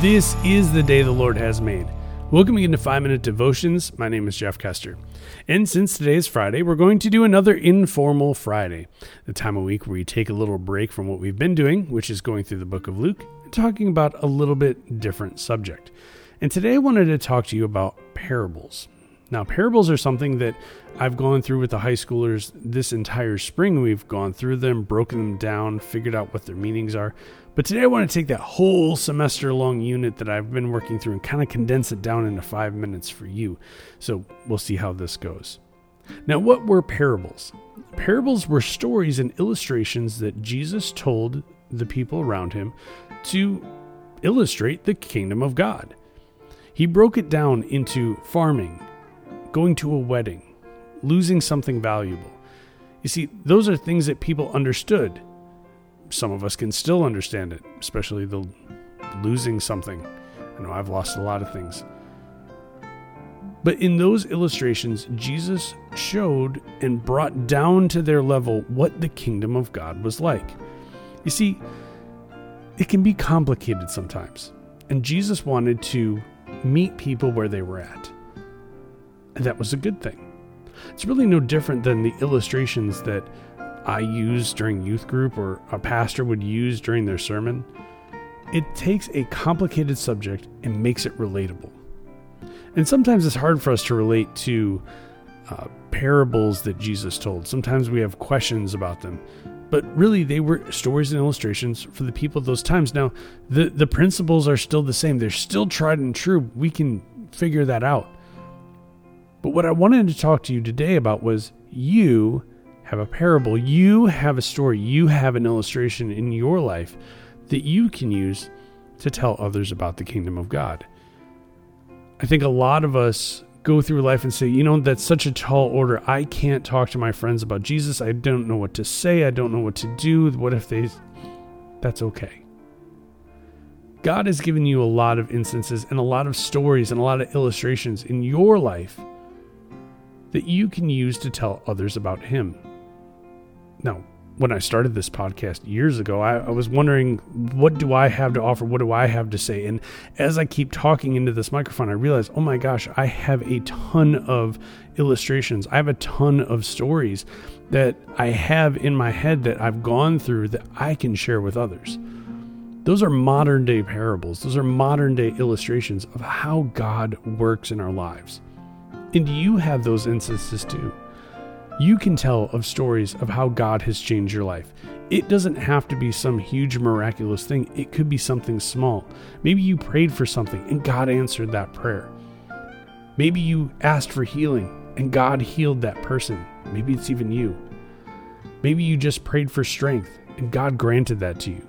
This is the day the Lord has made. Welcome again to 5 Minute Devotions. My name is Jeff Kester. And since today is Friday, we're going to do another informal Friday, the time of week where we take a little break from what we've been doing, which is going through the book of Luke, and talking about a little bit different subject. And today I wanted to talk to you about parables. Now, parables are something that I've gone through with the high schoolers this entire spring. We've gone through them, broken them down, figured out what their meanings are. But today I want to take that whole semester long unit that I've been working through and kind of condense it down into five minutes for you. So we'll see how this goes. Now, what were parables? Parables were stories and illustrations that Jesus told the people around him to illustrate the kingdom of God. He broke it down into farming, going to a wedding, losing something valuable. You see, those are things that people understood. Some of us can still understand it, especially the losing something. I know I've lost a lot of things. But in those illustrations, Jesus showed and brought down to their level what the kingdom of God was like. You see, it can be complicated sometimes. And Jesus wanted to meet people where they were at. And that was a good thing. It's really no different than the illustrations that I use during youth group or a pastor would use during their sermon. It takes a complicated subject and makes it relatable. And sometimes it's hard for us to relate to uh, parables that Jesus told. Sometimes we have questions about them. But really, they were stories and illustrations for the people of those times. Now, the, the principles are still the same, they're still tried and true. We can figure that out. But what I wanted to talk to you today about was you have a parable, you have a story, you have an illustration in your life that you can use to tell others about the kingdom of God. I think a lot of us go through life and say, you know, that's such a tall order. I can't talk to my friends about Jesus. I don't know what to say. I don't know what to do. What if they. That's okay. God has given you a lot of instances and a lot of stories and a lot of illustrations in your life that you can use to tell others about Him. Now, when I started this podcast years ago, I, I, was wondering, what do I have to offer? What do I have to say? And as I keep talking into this microphone, I realize, oh my gosh, I have a ton of illustrations. I have a ton of stories that I have in my head that I've gone through that I can share with others. Those are modern day parables, those are modern day illustrations of how God works in our lives. And you have those instances too. You can tell of stories of how God has changed your life. It doesn't have to be some huge miraculous thing, it could be something small. Maybe you prayed for something and God answered that prayer. Maybe you asked for healing and God healed that person. Maybe it's even you. Maybe you just prayed for strength and God granted that to you.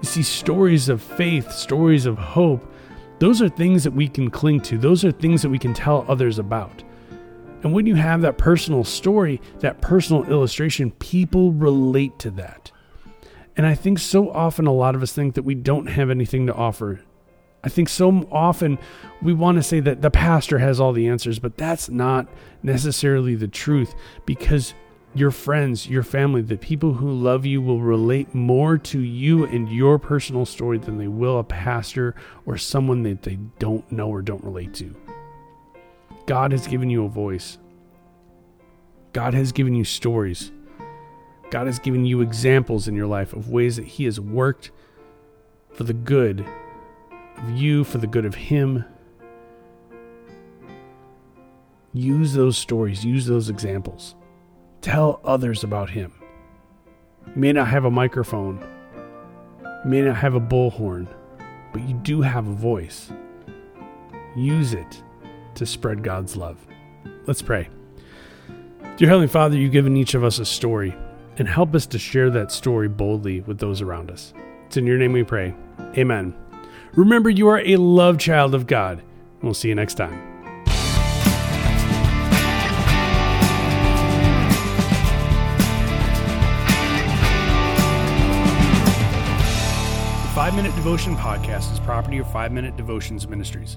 You see, stories of faith, stories of hope, those are things that we can cling to. Those are things that we can tell others about. And when you have that personal story, that personal illustration, people relate to that. And I think so often a lot of us think that we don't have anything to offer. I think so often we want to say that the pastor has all the answers, but that's not necessarily the truth because your friends, your family, the people who love you will relate more to you and your personal story than they will a pastor or someone that they don't know or don't relate to. God has given you a voice. God has given you stories. God has given you examples in your life of ways that He has worked for the good of you, for the good of Him. Use those stories, use those examples. Tell others about Him. You may not have a microphone, you may not have a bullhorn, but you do have a voice. Use it to spread God's love. Let's pray. Dear Heavenly Father, you've given each of us a story, and help us to share that story boldly with those around us. It's in your name we pray. Amen. Remember, you are a loved child of God, we'll see you next time. The Five Minute Devotion Podcast is property of Five Minute Devotions Ministries.